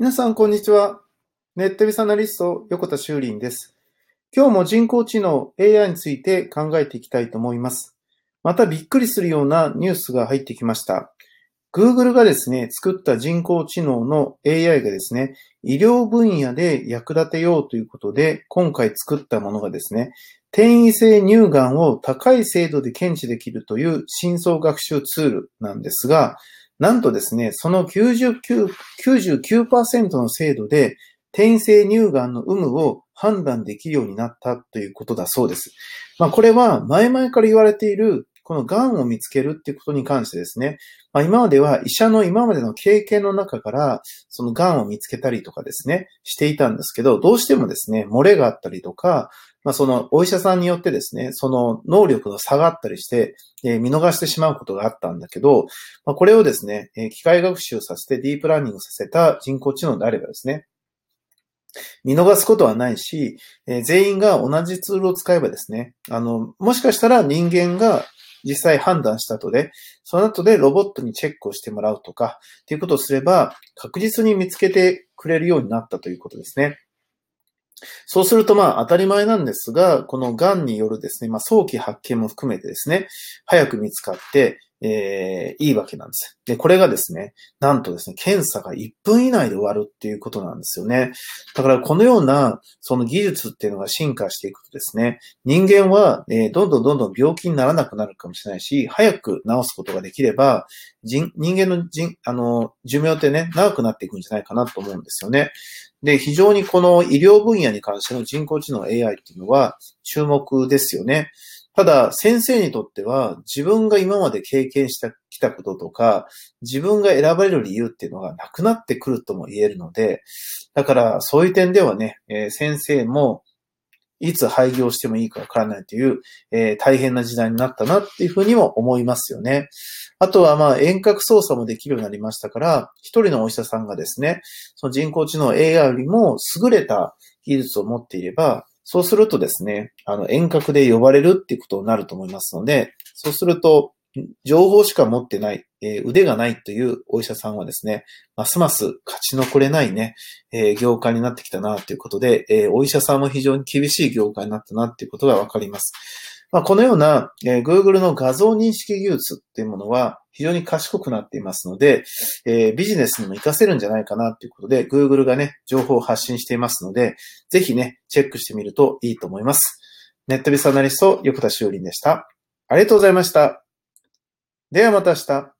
皆さん、こんにちは。ネットビスアナリスト、横田修林です。今日も人工知能 AI について考えていきたいと思います。またびっくりするようなニュースが入ってきました。Google がですね、作った人工知能の AI がですね、医療分野で役立てようということで、今回作ったものがですね、転移性乳がんを高い精度で検知できるという深層学習ツールなんですが、なんとですね、その99 99%の精度で転生乳がんの有無を判断できるようになったということだそうです。まあ、これは前々から言われているこの癌を見つけるっていうことに関してですね、まあ、今までは医者の今までの経験の中から、その癌を見つけたりとかですね、していたんですけど、どうしてもですね、漏れがあったりとか、まあ、そのお医者さんによってですね、その能力が下がったりして、えー、見逃してしまうことがあったんだけど、まあ、これをですね、えー、機械学習させてディープラーニングさせた人工知能であればですね、見逃すことはないし、えー、全員が同じツールを使えばですね、あの、もしかしたら人間が実際判断した後で、その後でロボットにチェックをしてもらうとか、っていうことをすれば、確実に見つけてくれるようになったということですね。そうするとまあ当たり前なんですが、この癌によるですね、まあ早期発見も含めてですね、早く見つかって、えー、いいわけなんです。で、これがですね、なんとですね、検査が1分以内で終わるっていうことなんですよね。だからこのような、その技術っていうのが進化していくとですね、人間は、えー、どんどんどんどん病気にならなくなるかもしれないし、早く治すことができれば、人人間の人、あの、寿命ってね、長くなっていくんじゃないかなと思うんですよね。で、非常にこの医療分野に関しての人工知能 AI っていうのは注目ですよね。ただ、先生にとっては、自分が今まで経験してきたこととか、自分が選ばれる理由っていうのがなくなってくるとも言えるので、だから、そういう点ではね、えー、先生も、いつ廃業してもいいかわからないという、えー、大変な時代になったなっていうふうにも思いますよね。あとは、まあ、遠隔操作もできるようになりましたから、一人のお医者さんがですね、その人工知能 AI よりも優れた技術を持っていれば、そうするとですね、あの、遠隔で呼ばれるっていうことになると思いますので、そうすると、情報しか持ってない、えー、腕がないというお医者さんはですね、ますます勝ち残れないね、えー、業界になってきたなということで、えー、お医者さんも非常に厳しい業界になったなっていうことがわかります。まあ、このような、えー、Google の画像認識技術っていうものは非常に賢くなっていますので、えー、ビジネスにも活かせるんじゃないかなということで、Google がね、情報を発信していますので、ぜひね、チェックしてみるといいと思います。ネットビスアナリスト、横田修林でした。ありがとうございました。ではまた明日。